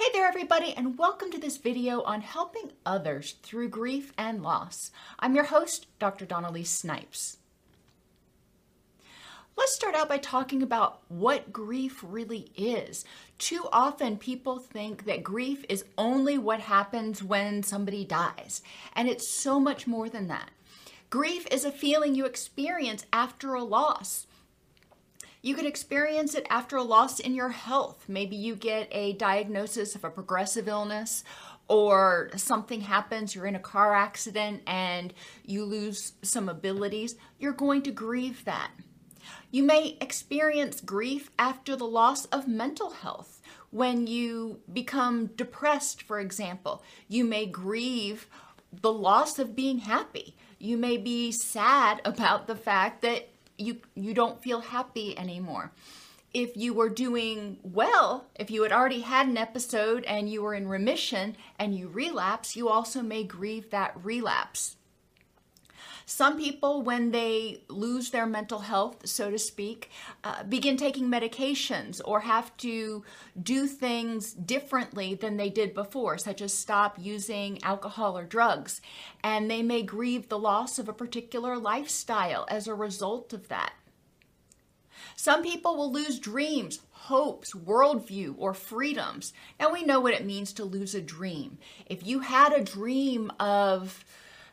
Hey there everybody and welcome to this video on helping others through grief and loss. I'm your host, Dr. Dawn-Elise Snipes. Let's start out by talking about what grief really is. Too often people think that grief is only what happens when somebody dies, and it's so much more than that. Grief is a feeling you experience after a loss. You can experience it after a loss in your health. Maybe you get a diagnosis of a progressive illness or something happens, you're in a car accident and you lose some abilities. You're going to grieve that. You may experience grief after the loss of mental health. When you become depressed, for example, you may grieve the loss of being happy. You may be sad about the fact that you you don't feel happy anymore if you were doing well, if you had already had an episode and you were in remission and you relapse, you also may grieve that relapse. Some people, when they lose their mental health, so to speak, uh, begin taking medications or have to do things differently than they did before, such as stop using alcohol or drugs. And they may grieve the loss of a particular lifestyle as a result of that. Some people will lose dreams, hopes, worldview, or freedoms. Now we know what it means to lose a dream. If you had a dream of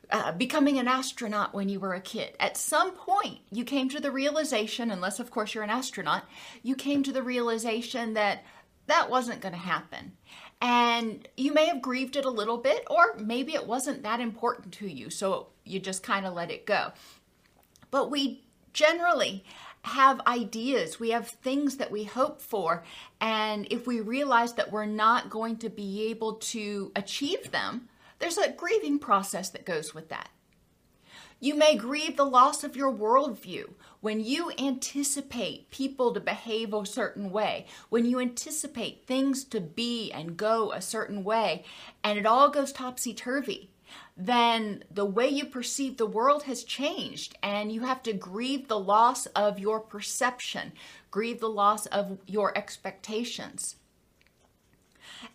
uh, becoming an astronaut when you were a kid. At some point, you came to the realization, unless of course you're an astronaut, you came to the realization that that wasn't going to happen. And you may have grieved it a little bit, or maybe it wasn't that important to you, so you just kind of let it go. But we generally have ideas, we have things that we hope for, and if we realize that we're not going to be able to achieve them, there's a grieving process that goes with that. You may grieve the loss of your worldview when you anticipate people to behave a certain way, when you anticipate things to be and go a certain way, and it all goes topsy turvy. Then the way you perceive the world has changed, and you have to grieve the loss of your perception, grieve the loss of your expectations.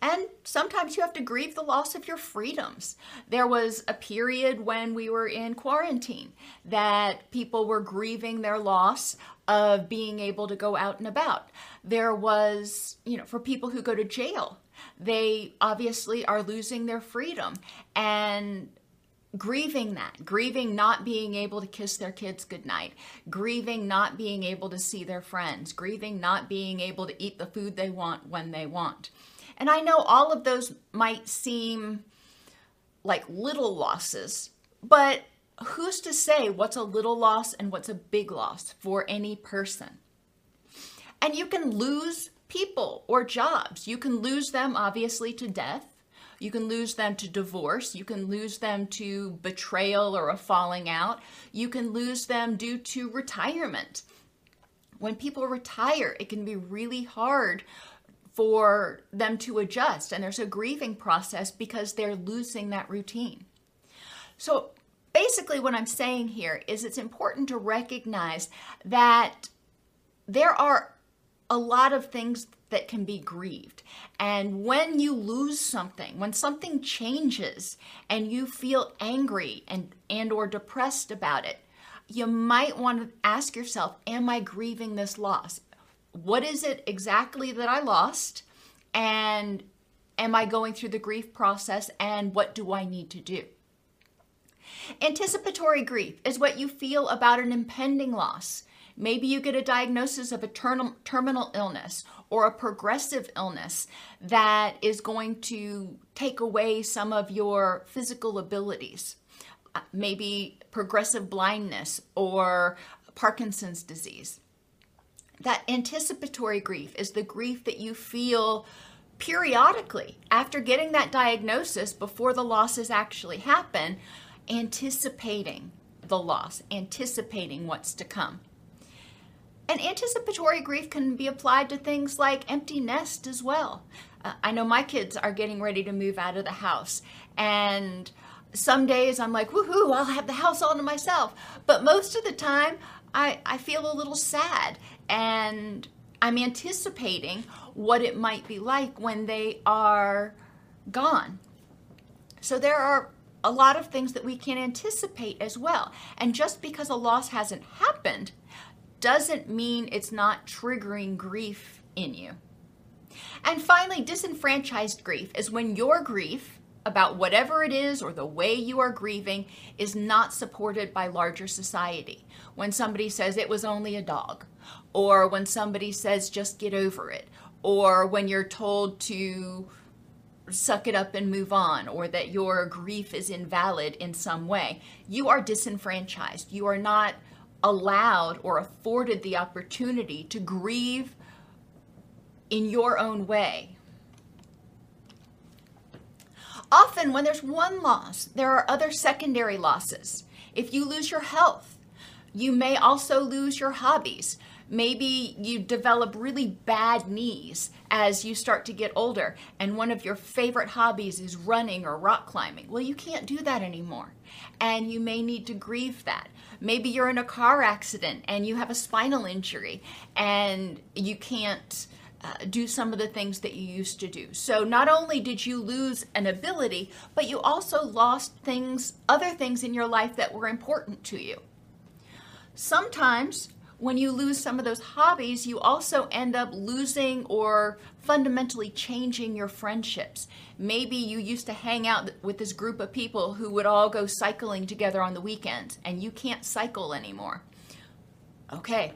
And sometimes you have to grieve the loss of your freedoms. There was a period when we were in quarantine that people were grieving their loss of being able to go out and about. There was, you know, for people who go to jail, they obviously are losing their freedom and grieving that, grieving not being able to kiss their kids goodnight, grieving not being able to see their friends, grieving not being able to eat the food they want when they want. And I know all of those might seem like little losses, but who's to say what's a little loss and what's a big loss for any person? And you can lose people or jobs. You can lose them obviously to death. You can lose them to divorce. You can lose them to betrayal or a falling out. You can lose them due to retirement. When people retire, it can be really hard for them to adjust. And there's a grieving process because they're losing that routine. So basically, what I'm saying here is it's important to recognize that there are a lot of things that can be grieved. And when you lose something, when something changes and you feel angry and and or depressed about it, you might want to ask yourself, am I grieving this loss? What is it exactly that I lost and am I going through the grief process and what do I need to do? Anticipatory grief is what you feel about an impending loss. Maybe you get a diagnosis of a term- terminal illness or a progressive illness that is going to take away some of your physical abilities. Maybe progressive blindness or Parkinson's disease. That anticipatory grief is the grief that you feel periodically after getting that diagnosis before the losses actually happen, anticipating the loss, anticipating what's to come. And anticipatory grief can be applied to things like empty nest as well. Uh, I know my kids are getting ready to move out of the house, and some days I'm like, woohoo, I'll have the house all to myself. But most of the time, I, I feel a little sad and I'm anticipating what it might be like when they are gone. So there are a lot of things that we can anticipate as well. And just because a loss hasn't happened doesn't mean it's not triggering grief in you. And finally, disenfranchised grief is when your grief about whatever it is or the way you are grieving is not supported by larger society. When somebody says it was only a dog, or when somebody says just get over it, or when you're told to suck it up and move on, or that your grief is invalid in some way, you are disenfranchised. You are not allowed or afforded the opportunity to grieve in your own way Often, when there's one loss, there are other secondary losses. If you lose your health, you may also lose your hobbies. Maybe you develop really bad knees as you start to get older, and one of your favorite hobbies is running or rock climbing. Well, you can't do that anymore, and you may need to grieve that. Maybe you're in a car accident and you have a spinal injury, and you can't uh, do some of the things that you used to do. So not only did you lose an ability, but you also lost things, other things in your life that were important to you. Sometimes when you lose some of those hobbies, you also end up losing or fundamentally changing your friendships. Maybe you used to hang out with this group of people who would all go cycling together on the weekends, and you can't cycle anymore. Okay,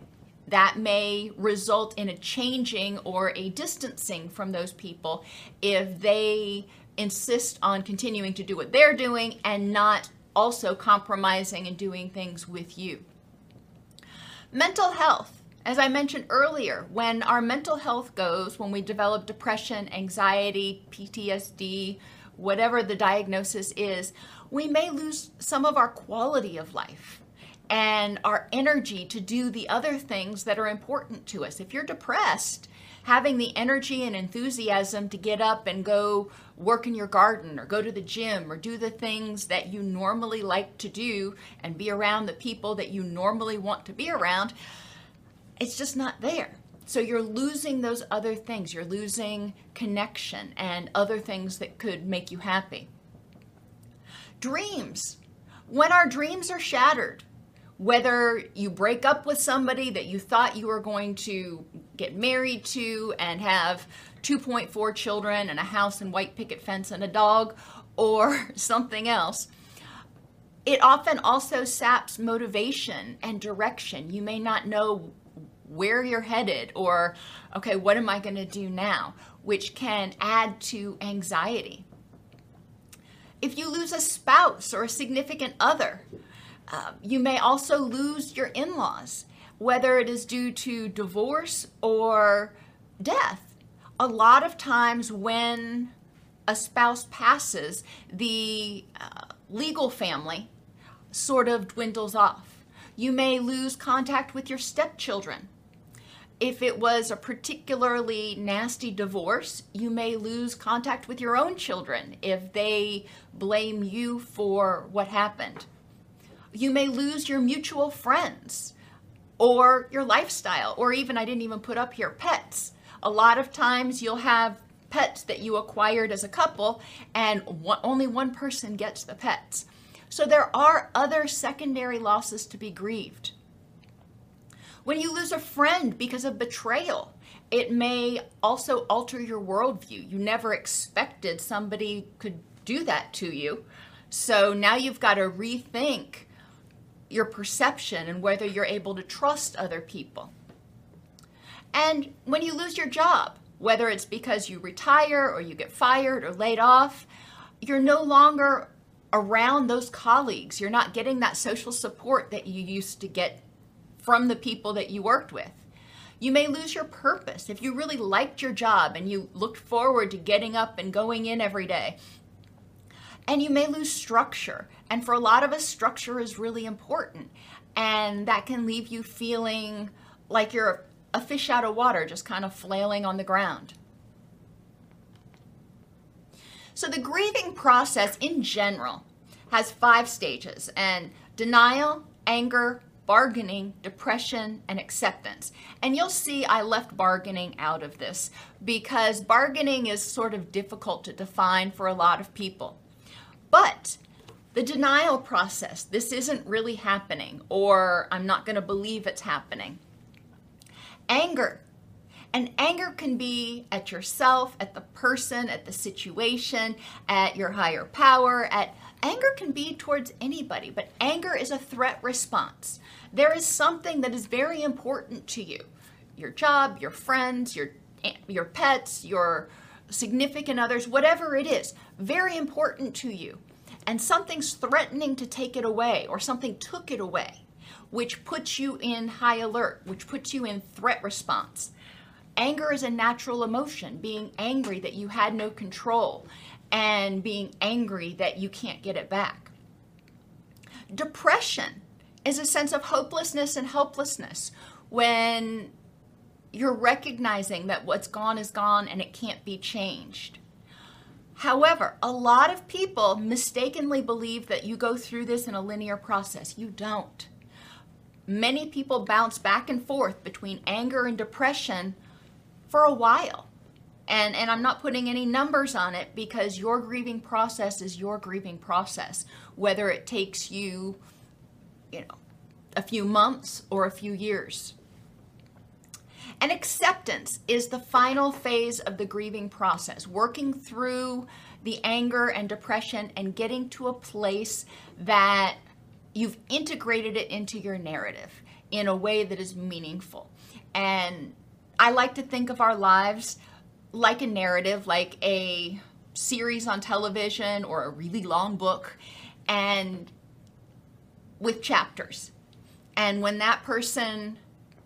that may result in a changing or a distancing from those people if they insist on continuing to do what they're doing and not also compromising and doing things with you. Mental health. As I mentioned earlier, when our mental health goes, when we develop depression, anxiety, PTSD, whatever the diagnosis is, we may lose some of our quality of life and our energy to do the other things that are important to us. If you're depressed, having the energy and enthusiasm to get up and go work in your garden or go to the gym or do the things that you normally like to do and be around the people that you normally want to be around, it's just not there. So you're losing those other things. You're losing connection and other things that could make you happy. Dreams. When our dreams are shattered, whether you break up with somebody that you thought you were going to get married to and have 2.4 children and a house and white picket fence and a dog or something else it often also saps motivation and direction. You may not know where you're headed or okay what am i going to do now? Which can add to anxiety. If you lose a spouse or a significant other um, you may also lose your in laws, whether it is due to divorce or death. A lot of times, when a spouse passes, the uh, legal family sort of dwindles off. You may lose contact with your stepchildren. If it was a particularly nasty divorce, you may lose contact with your own children if they blame you for what happened. You may lose your mutual friends or your lifestyle, or even, I didn't even put up here, pets. A lot of times you'll have pets that you acquired as a couple, and one, only one person gets the pets. So there are other secondary losses to be grieved. When you lose a friend because of betrayal, It may also alter your worldview. You never expected somebody could do that to you. So now you've got to rethink your perception and whether you're able to trust other people. And when you lose your job, whether it's because you retire or you get fired or laid off, you're no longer around those colleagues. You're not getting that social support that you used to get from the people that you worked with. You may lose your purpose. If you really liked your job and you looked forward to getting up and going in every day, and you may lose structure. And for a lot of us, structure is really important. And that can leave you feeling like you're a fish out of water, just kind of flailing on the ground. So, the grieving process in general has five stages and denial, anger, bargaining, depression, and acceptance. And you'll see I left bargaining out of this because bargaining is sort of difficult to define for a lot of people. But the denial process, this isn't really happening, or I'm not going to believe it's happening. Anger. And anger can be at yourself, at the person, at the situation, at your higher power, at anger can be towards anybody, but anger is a threat response. There is something that is very important to you. Your job, your friends, your your pets, your significant others, whatever it is, very important to you and something's threatening to take it away or something took it away, which puts you in high alert, which puts you in threat response. Anger is a natural emotion, being angry that you had no control and being angry that you can't get it back. Depression is a sense of hopelessness and helplessness when you're recognizing that what's gone is gone and it can't be changed. However, a lot of people mistakenly believe that you go through this in a linear process. You don't. Many people bounce back and forth between anger and depression for a while. And, and I'm not putting any numbers on it because your grieving process is your grieving process, whether it takes you, you know, a few months or a few years. And acceptance is the final phase of the grieving process, working through the anger and depression and getting to a place that you've integrated it into your narrative in a way that is meaningful. And I like to think of our lives like a narrative, like a series on television or a really long book, and with chapters. And when that person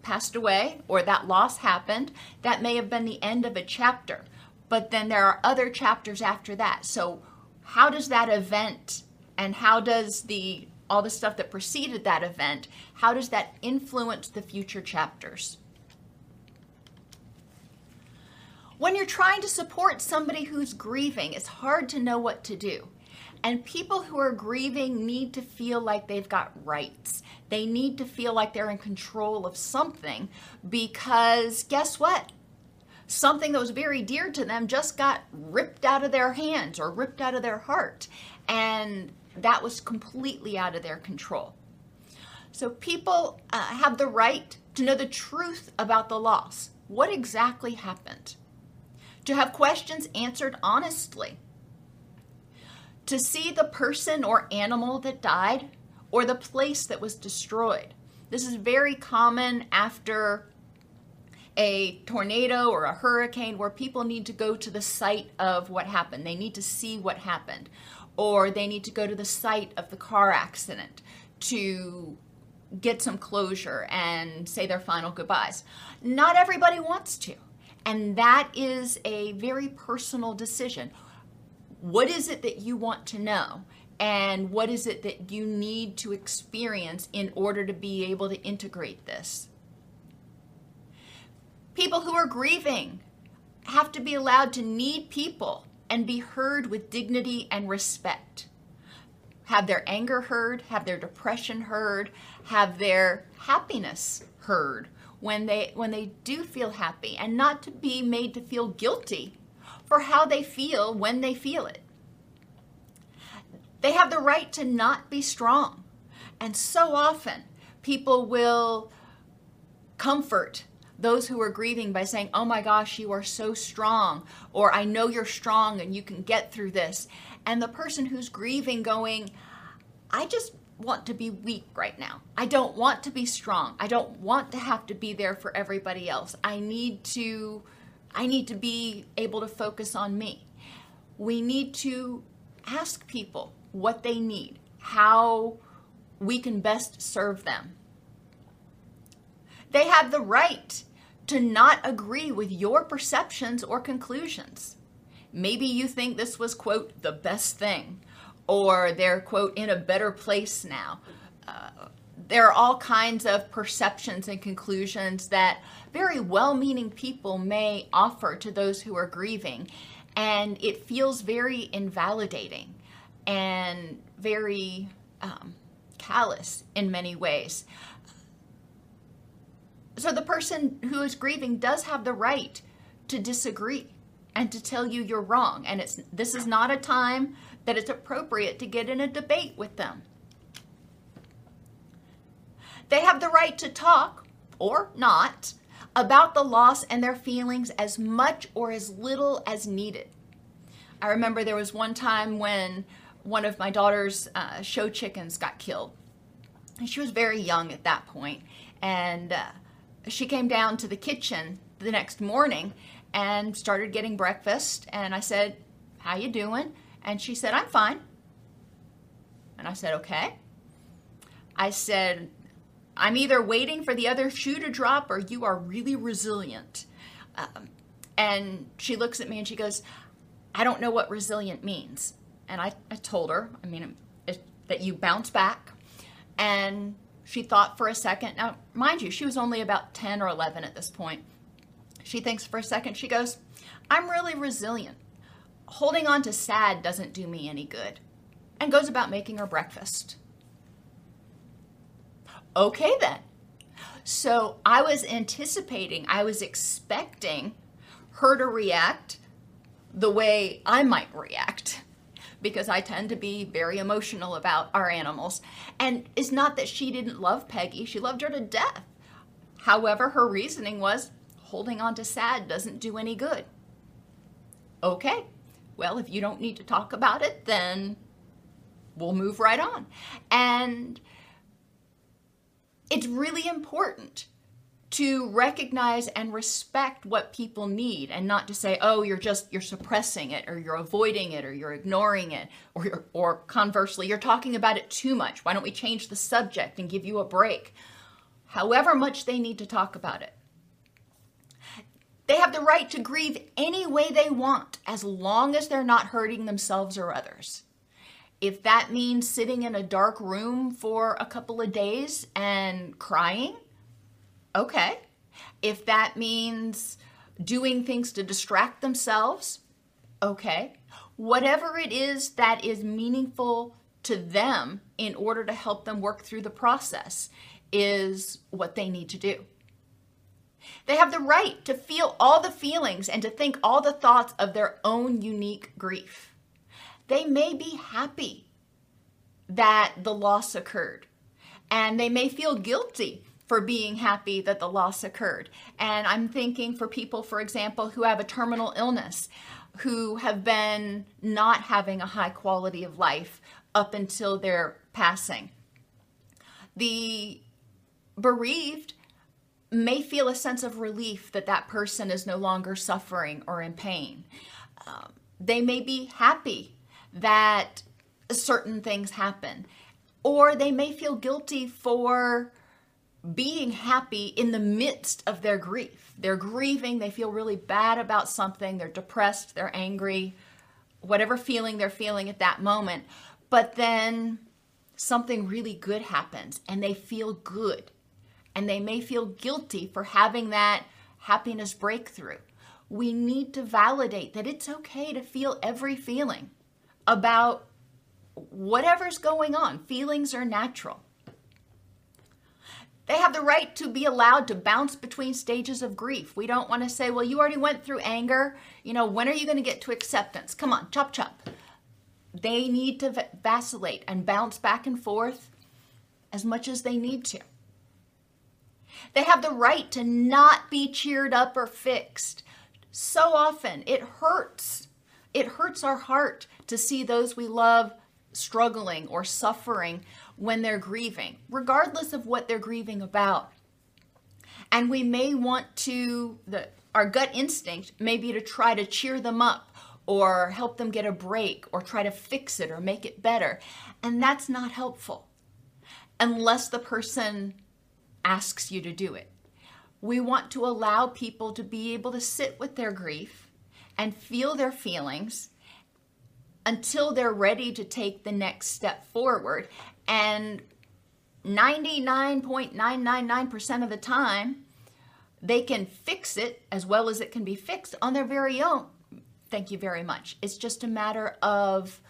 passed away or that loss happened, that may have been the end of a chapter. But then there are other chapters after that. So how does that event and how does the all the stuff that preceded that event, how does that influence the future chapters? When you're trying to support somebody who's grieving, it's hard to know what to do. And people who are grieving need to feel like they've got rights. They need to feel like they're in control of something because guess what? Something that was very dear to them just got ripped out of their hands or ripped out of their heart. And that was completely out of their control. So people uh, have the right to know the truth about the loss. What exactly happened? To have questions answered honestly to see the person or animal that died or the place that was destroyed. This is very common after a tornado or a hurricane where people need to go to the site of what happened. They need to see what happened, or they need to go to the site of the car accident to get some closure and say their final goodbyes. Not everybody wants to, and that is a very personal decision what is it that you want to know and what is it that you need to experience in order to be able to integrate this people who are grieving have to be allowed to need people and be heard with dignity and respect have their anger heard have their depression heard have their happiness heard when they when they do feel happy and not to be made to feel guilty for how they feel when they feel it. They have the right to not be strong. And so often, people will comfort those who are grieving by saying, Oh my gosh, you are so strong, or I know you're strong and you can get through this. And the person who's grieving going, I just want to be weak right now. I don't want to be strong. I don't want to have to be there for everybody else. I need to I need to be able to focus on me. We need to ask people what they need, how we can best serve them. They have the right to not agree with your perceptions or conclusions. Maybe you think this was, quote, the best thing, or they're, quote, in a better place now. Uh, there are all kinds of perceptions and conclusions that very well meaning people may offer to those who are grieving. And it feels very invalidating and very um, callous in many ways. So the person who is grieving does have the right to disagree and to tell you you're wrong. And it's this is not a time that it's appropriate to get in a debate with them. They have the right to talk or not about the loss and their feelings as much or as little as needed. I remember there was one time when one of my daughter's uh, show chickens got killed. And she was very young at that point, and uh, she came down to the kitchen the next morning and started getting breakfast and I said, "How you doing?" And she said, "I'm fine." And I said, "Okay." I said, "I'm either waiting for the other shoe to drop or you are really resilient." Um, and she looks at me and she goes, "I don't know what resilient means." And I, I told her, I mean, it, that you bounce back and she thought for a second. Now, mind you, she was only about 10 or 11 at this point. She thinks for a second. She goes, I'm really resilient. Holding on to sad doesn't do me any good. And goes about making her breakfast. Okay, then. So I was anticipating, I was expecting her to react the way I might react because I tend to be very emotional about our animals. And it's not that she didn't love Peggy, she loved her to death. However, her reasoning was holding on to sad doesn't do any good. Okay, well, if you don't need to talk about it, then we'll move right on. And it's really important to recognize and respect what people need and not to say oh you're just you're suppressing it or you're avoiding it or you're ignoring it or or conversely you're talking about it too much. Why don't we change the subject and give you a break? However much they need to talk about it. They have the right to grieve any way they want as long as they're not hurting themselves or others. If that means sitting in a dark room for a couple of days and crying Okay. If that means doing things to distract themselves, okay. Whatever it is that is meaningful to them in order to help them work through the process is what they need to do. They have the right to feel all the feelings and to think all the thoughts of their own unique grief. They may be happy that the loss occurred, and they may feel guilty for being happy that the loss occurred. And I'm thinking for people, for example, who have a terminal illness, who have been not having a high quality of life up until their passing. The bereaved may feel a sense of relief that that person is no longer suffering or in pain. Um, they may be happy that certain things happen, or they may feel guilty for being happy in the midst of their grief. They're grieving, they feel really bad about something, they're depressed, they're angry, whatever feeling they're feeling at that moment. But then something really good happens and they feel good. And they may feel guilty for having that happiness breakthrough. We need to validate that it's okay to feel every feeling about whatever's going on. Feelings are natural. They have the right to be allowed to bounce between stages of grief. We don't want to say, well, you already went through anger. You know, when are you going to get to acceptance? Come on, chop, chop. They need to vacillate and bounce back and forth as much as they need to. They have the right to not be cheered up or fixed. So often it hurts. It hurts our heart to see those we love struggling or suffering when they're grieving, regardless of what they're grieving about. And we may want to, the, our gut instinct may be to try to cheer them up or help them get a break or try to fix it or make it better. And that's not helpful unless the person asks you to do it. We want to allow people to be able to sit with their grief and feel their feelings until they're ready to take the next step forward. And 99.999% of the time, they can fix it as well as it can be fixed on their very own. Thank you very much. It's just a matter of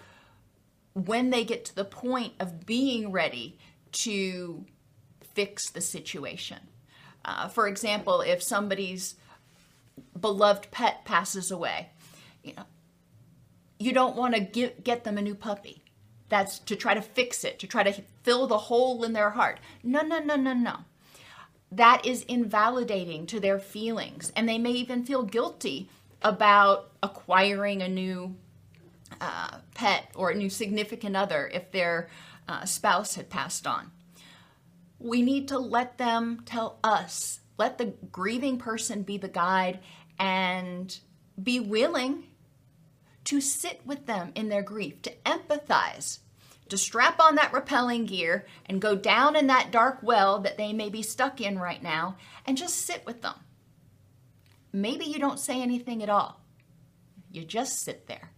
when they get to the point of being ready to fix the situation. Uh, for example, if somebody's beloved pet passes away, you know, you don't want to get, get them a new puppy. That's to try to fix it, to try to fill the hole in their heart. No, no, no, no, no. That is invalidating to their feelings, and they may even feel guilty about acquiring a new uh, pet or a new significant other if their uh, spouse had passed on. We need to let them tell us, let the grieving person be the guide and be willing to sit with them in their grief, to empathize, to strap on that repelling gear and go down in that dark well that they may be stuck in right now and just sit with them. Maybe you don't say anything at all. You just sit there.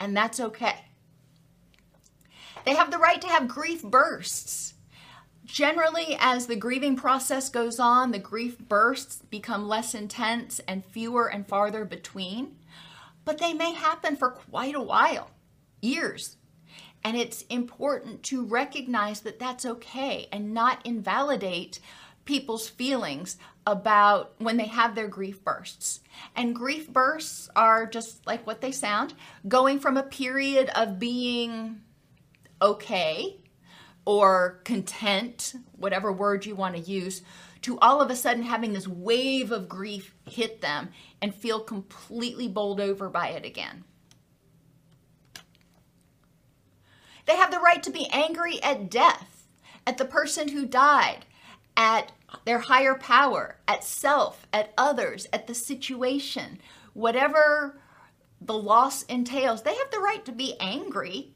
And that's okay. They have the right to have grief bursts. Generally, as the grieving process goes on, the grief bursts become less intense and fewer and farther between, but they may happen for quite a while, years. And it's important to recognize that that's okay and not invalidate people's feelings about when they have their grief bursts. And grief bursts are just like what they sound going from a period of being okay or content, whatever word you want to use, to all of a sudden having this wave of grief hit them and feel completely bowled over by it again. They have the right to be angry at death, at the person who died, at their higher power, at self, at others, at the situation, whatever the loss entails. They have the right to be angry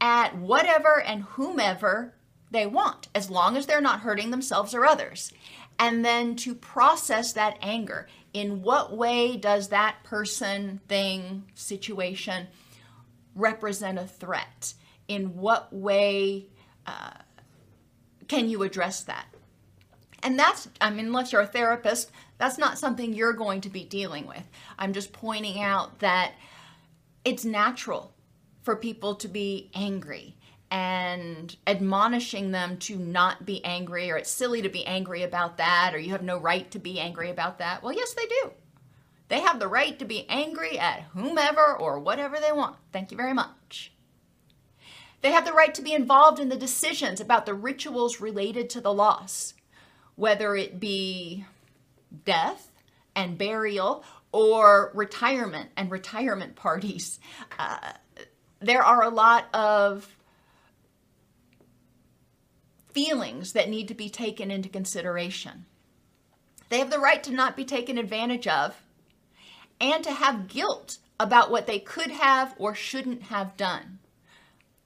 at whatever and whomever they want, as long as they're not hurting themselves or others. And then to process that anger. In what way does that person, thing, situation represent a threat? In what way uh, can you address that? And that's, I mean, unless you're a therapist, that's not something you're going to be dealing with. I'm just pointing out that it's natural for people to be angry and admonishing them to not be angry or it's silly to be angry about that or you have no right to be angry about that. Well, yes, they do. They have the right to be angry at whomever or whatever they want. Thank you very much. They have the right to be involved in the decisions about the rituals related to the loss, whether it be death and burial or retirement and retirement parties. Uh, there are a lot of feelings that need to be taken into consideration. They have the right to not be taken advantage of and to have guilt about what they could have or shouldn't have done.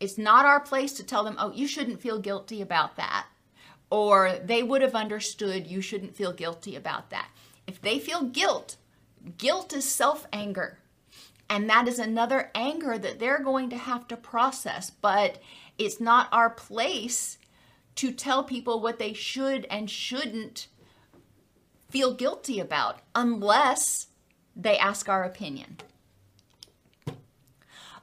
It's not our place to tell them, oh, you shouldn't feel guilty about that. Or they would have understood you shouldn't feel guilty about that. If they feel guilt, guilt is self anger. And that is another anger that they're going to have to process. But it's not our place to tell people what they should and shouldn't feel guilty about unless they ask our opinion.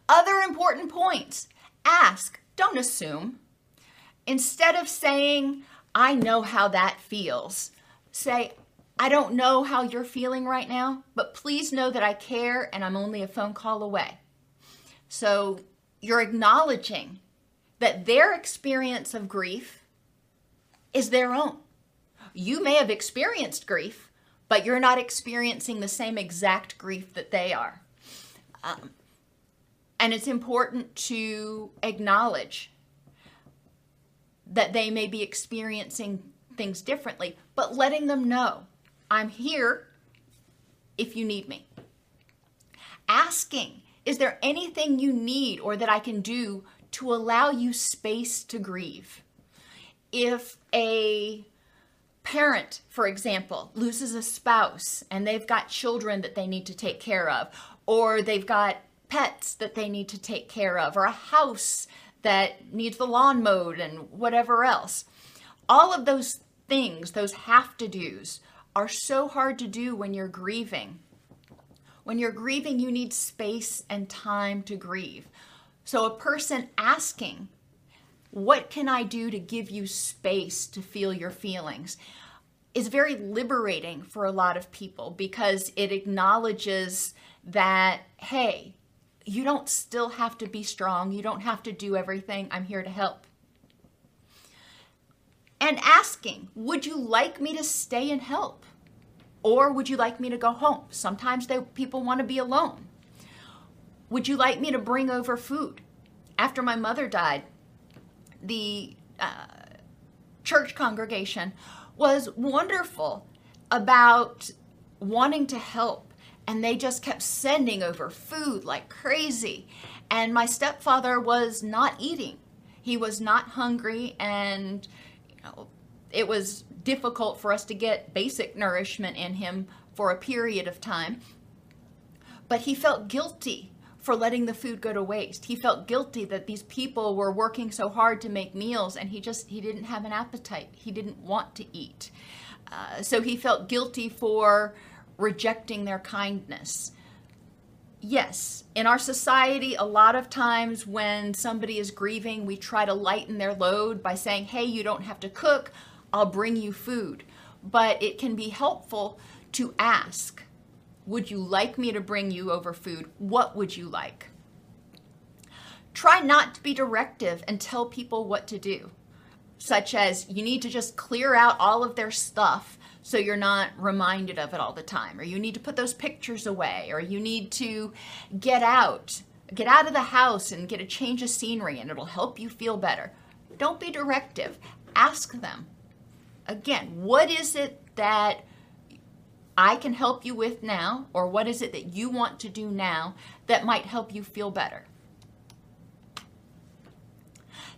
Other important points ask, don't assume. Instead of saying, I know how that feels, say, I don't know how you're feeling right now, but please know that I care and I'm only a phone call away. So you're acknowledging that their experience of grief is their own. You may have experienced grief, but you're not experiencing the same exact grief that they are. Um, and it's important to acknowledge that they may be experiencing things differently, but letting them know I'm here if you need me. Asking, is there anything you need or that I can do to allow you space to grieve? If a parent, for example, loses a spouse and they've got children that they need to take care of, or they've got pets that they need to take care of, or a house that needs the lawn mowed and whatever else. All of those things, those have to do's, are so hard to do when you're grieving. When you're grieving, you need space and time to grieve. So, a person asking, What can I do to give you space to feel your feelings? is very liberating for a lot of people because it acknowledges that, hey, you don't still have to be strong. You don't have to do everything. I'm here to help. And asking, would you like me to stay and help? Or would you like me to go home? Sometimes they, people want to be alone. Would you like me to bring over food? After my mother died, the uh, church congregation was wonderful about wanting to help and they just kept sending over food like crazy. And my stepfather was not eating. He was not hungry, and you know, it was difficult for us to get basic nourishment in him for a period of time. But he felt guilty for letting the food go to waste. He felt guilty that these people were working so hard to make meals and he just he didn't have an appetite. He didn't want to eat. Uh, so he felt guilty for rejecting their kindness. Yes, in our society, a lot of times when somebody is grieving, we try to lighten their load by saying, hey, you don't have to cook, I'll bring you food. But it can be helpful to ask, would you like me to bring you over food? What would you like? Try not to be directive and tell people what to do, such as you need to just clear out all of their stuff so you're not reminded of it all the time or you need to put those pictures away or you need to get out get out of the house and get a change of scenery and it'll help you feel better don't be directive ask them again what is it that I can help you with now, or what is it that you want to do now that might help you feel better?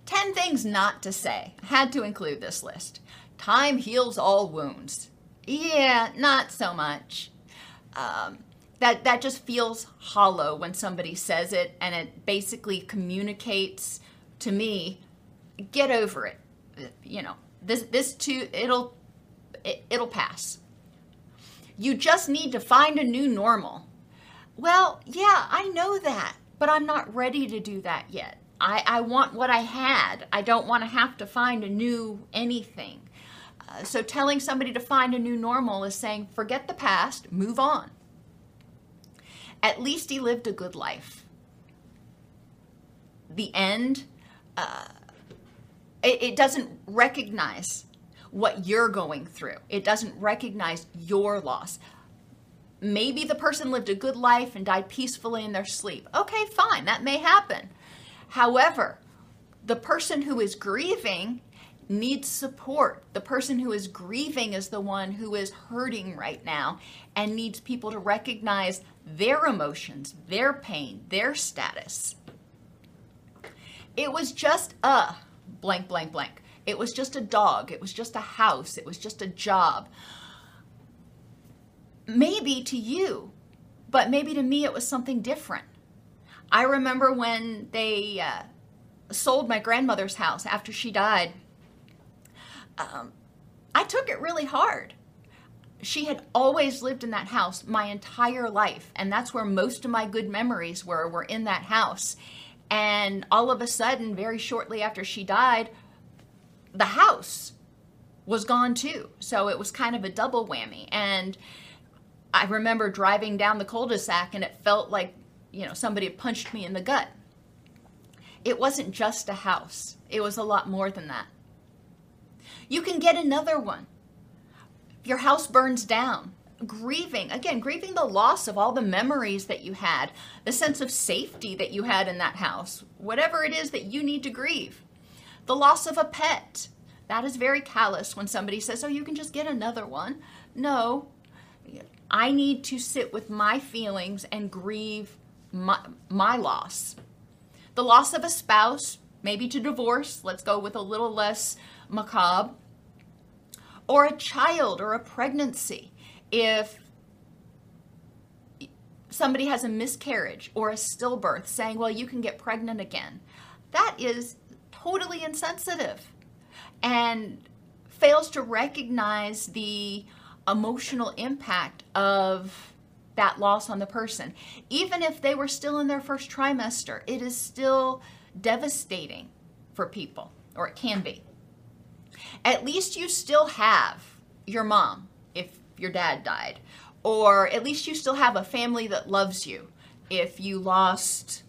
10 things not to say. Had to include this list. Time heals all wounds. Yeah, not so much. Um, that that just feels hollow when somebody says it, and it basically communicates to me, get over it. You know, this this too it'll it, it'll pass. You just need to find a new normal. Well, yeah, I know that, but I'm not ready to do that yet. I, I want what I had. I don't want to have to find a new anything. Uh, so telling somebody to find a new normal is saying, forget the past, move on. At least he lived a good life. The end, uh, it, it doesn't recognize what you're going through. It doesn't recognize your loss. Maybe the person lived a good life and died peacefully in their sleep. Okay, fine, that may happen. However, the person who is grieving needs support. The person who is grieving is the one who is hurting right now and needs people to recognize their emotions, their pain, their status. It was just a blank, blank, blank. It was just a dog. It was just a house. It was just a job. Maybe to you, but maybe to me it was something different. I remember when they uh, sold my grandmother's house after she died um, I took it really hard. She had always lived in that house my entire life, and that's where most of my good memories were, were in that house. And all of a sudden, very shortly after she died, the house was gone too. So it was kind of a double whammy. And I remember driving down the cul-de-sac and it felt like, you know, somebody punched me in the gut. It wasn't just a house. It was a lot more than that. You can get another one. your house burns down. Grieving, again, grieving the loss of all the memories that you had, the sense of safety that you had in that house, whatever it is that you need to grieve. The loss of a pet. That is very callous when somebody says, oh, you can just get another one. No, I need to sit with my feelings and grieve my, my loss. The loss of a spouse, maybe to divorce, let's go with a little less macabre, or a child or a pregnancy. If somebody has a miscarriage or a stillbirth, saying, well, you can get pregnant again, that is totally insensitive and fails to recognize the emotional impact of that loss on the person. Even if they were still in their first trimester, it is still devastating for people, or it can be. At least you still have your mom if your dad died, or at least you still have a family that loves you if you lost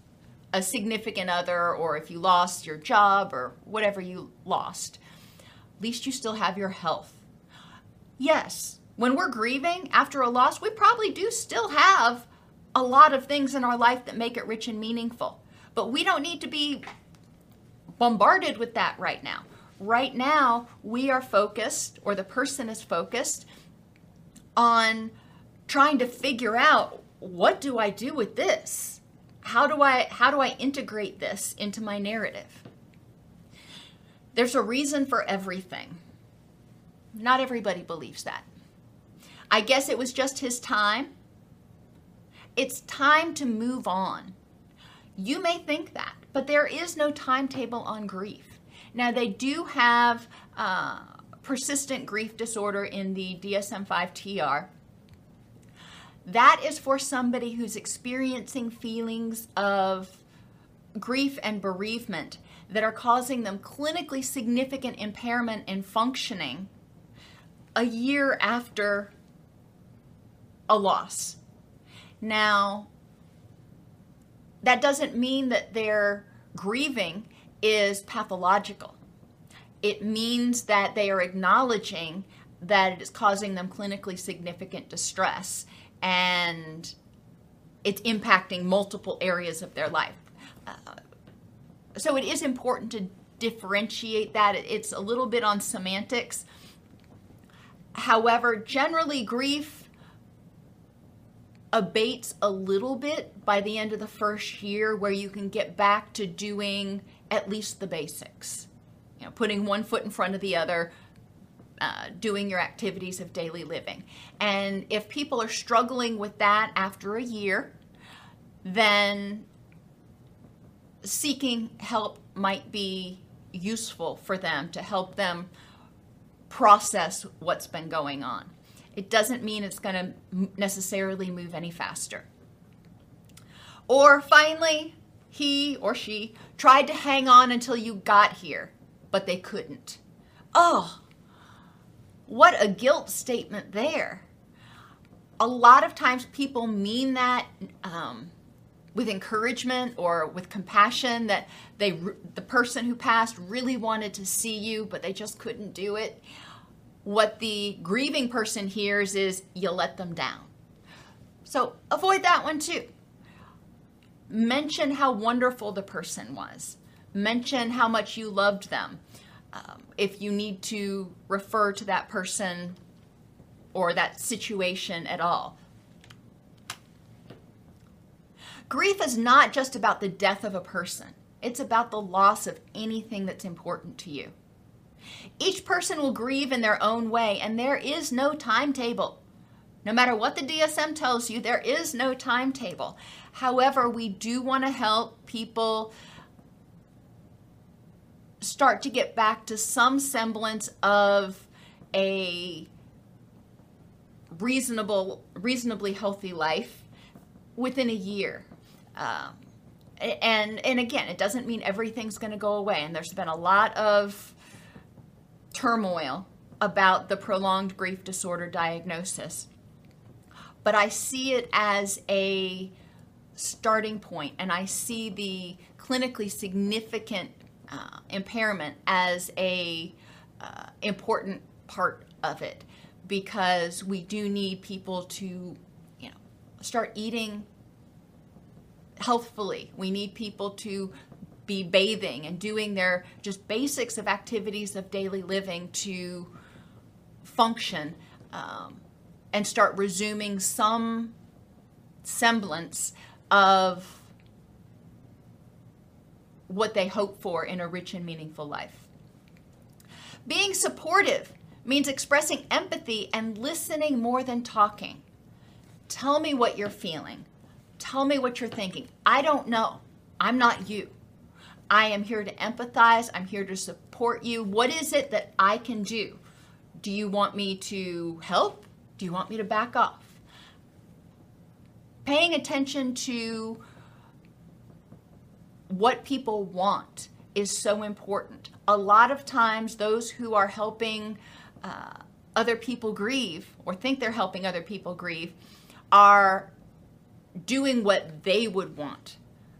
a significant other or if you lost your job or whatever you lost. At least you still have your health. Yes, when we're grieving after a loss, we probably do still have a lot of things in our life that make it rich and meaningful. But we don't need to be bombarded with that right now. Right now, we are focused, or the person is focused, on trying to figure out what do I do with this? How do I how do I integrate this into my narrative? There's a reason for everything. Not everybody believes that. I guess it was just his time. It's time to move on. You may think that, but there is no timetable on grief. Now, they do have uh, persistent grief disorder in the DSM 5 TR. That is for somebody who's experiencing feelings of grief and bereavement that are causing them clinically significant impairment in functioning a year after a loss. Now, that doesn't mean that their grieving is pathological. It means that they are acknowledging that it is causing them clinically significant distress and it's impacting multiple areas of their life. Uh, so it is important to differentiate that. It's a little bit on semantics. However, generally, grief abates a little bit by the end of the first year where you can get back to doing at least the basics. You know, putting one foot in front of the other, uh, doing your activities of daily living. And if people are struggling with that after a year, then seeking help might be useful for them to help them process what's been going on it doesn't mean it's going to necessarily move any faster. Or finally, he or she tried to hang on until you got here, but they couldn't. Oh, what a guilt statement there. A lot of times people mean that um, with encouragement or with compassion that they the person who passed really wanted to see you but they just couldn't do it what the grieving person hears is you let them down. So avoid that one too. Mention how wonderful the person was. Mention how much you loved them. Um, if you need to refer to that person or that situation at all. Grief is not just about the death of a person, it's about the loss of anything that's important to you. Each person will grieve in their own way, and there is no timetable. No matter what the DSM tells you, there is no timetable. However, we do want to help people start to get back to some semblance of a reasonable, reasonably healthy life within a year. Um, and and again, it doesn't mean everything's going to go away. And there's been a lot of turmoil about the prolonged grief disorder diagnosis. But I see it as a starting point, and I see the clinically significant uh, impairment as a uh, important part of it. because we do need people to, you know, start eating healthfully. We need people to be bathing and doing their just basics of activities of daily living to function um, and start resuming some semblance of what they hope for in a rich and meaningful life. Being supportive means expressing empathy and listening more than talking. Tell me what you're feeling. Tell me what you're thinking. I don't know. I'm not you. I am here to empathize. I'm here to support you. What is it that I can do? Do you want me to help? Do you want me to back off? Paying attention to what people want is so important. A lot of times, those who are helping uh, other people grieve or think they're helping other people grieve are doing what they would want.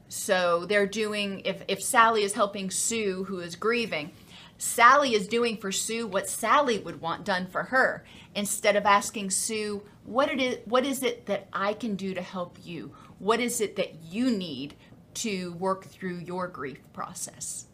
So they're doing, if, if Sally is helping Sue, who is grieving, Sally is doing for Sue what Sally would want done for her instead of asking Sue, what, it is, what is it that I can do to help you? What is it that you need to work through your grief process?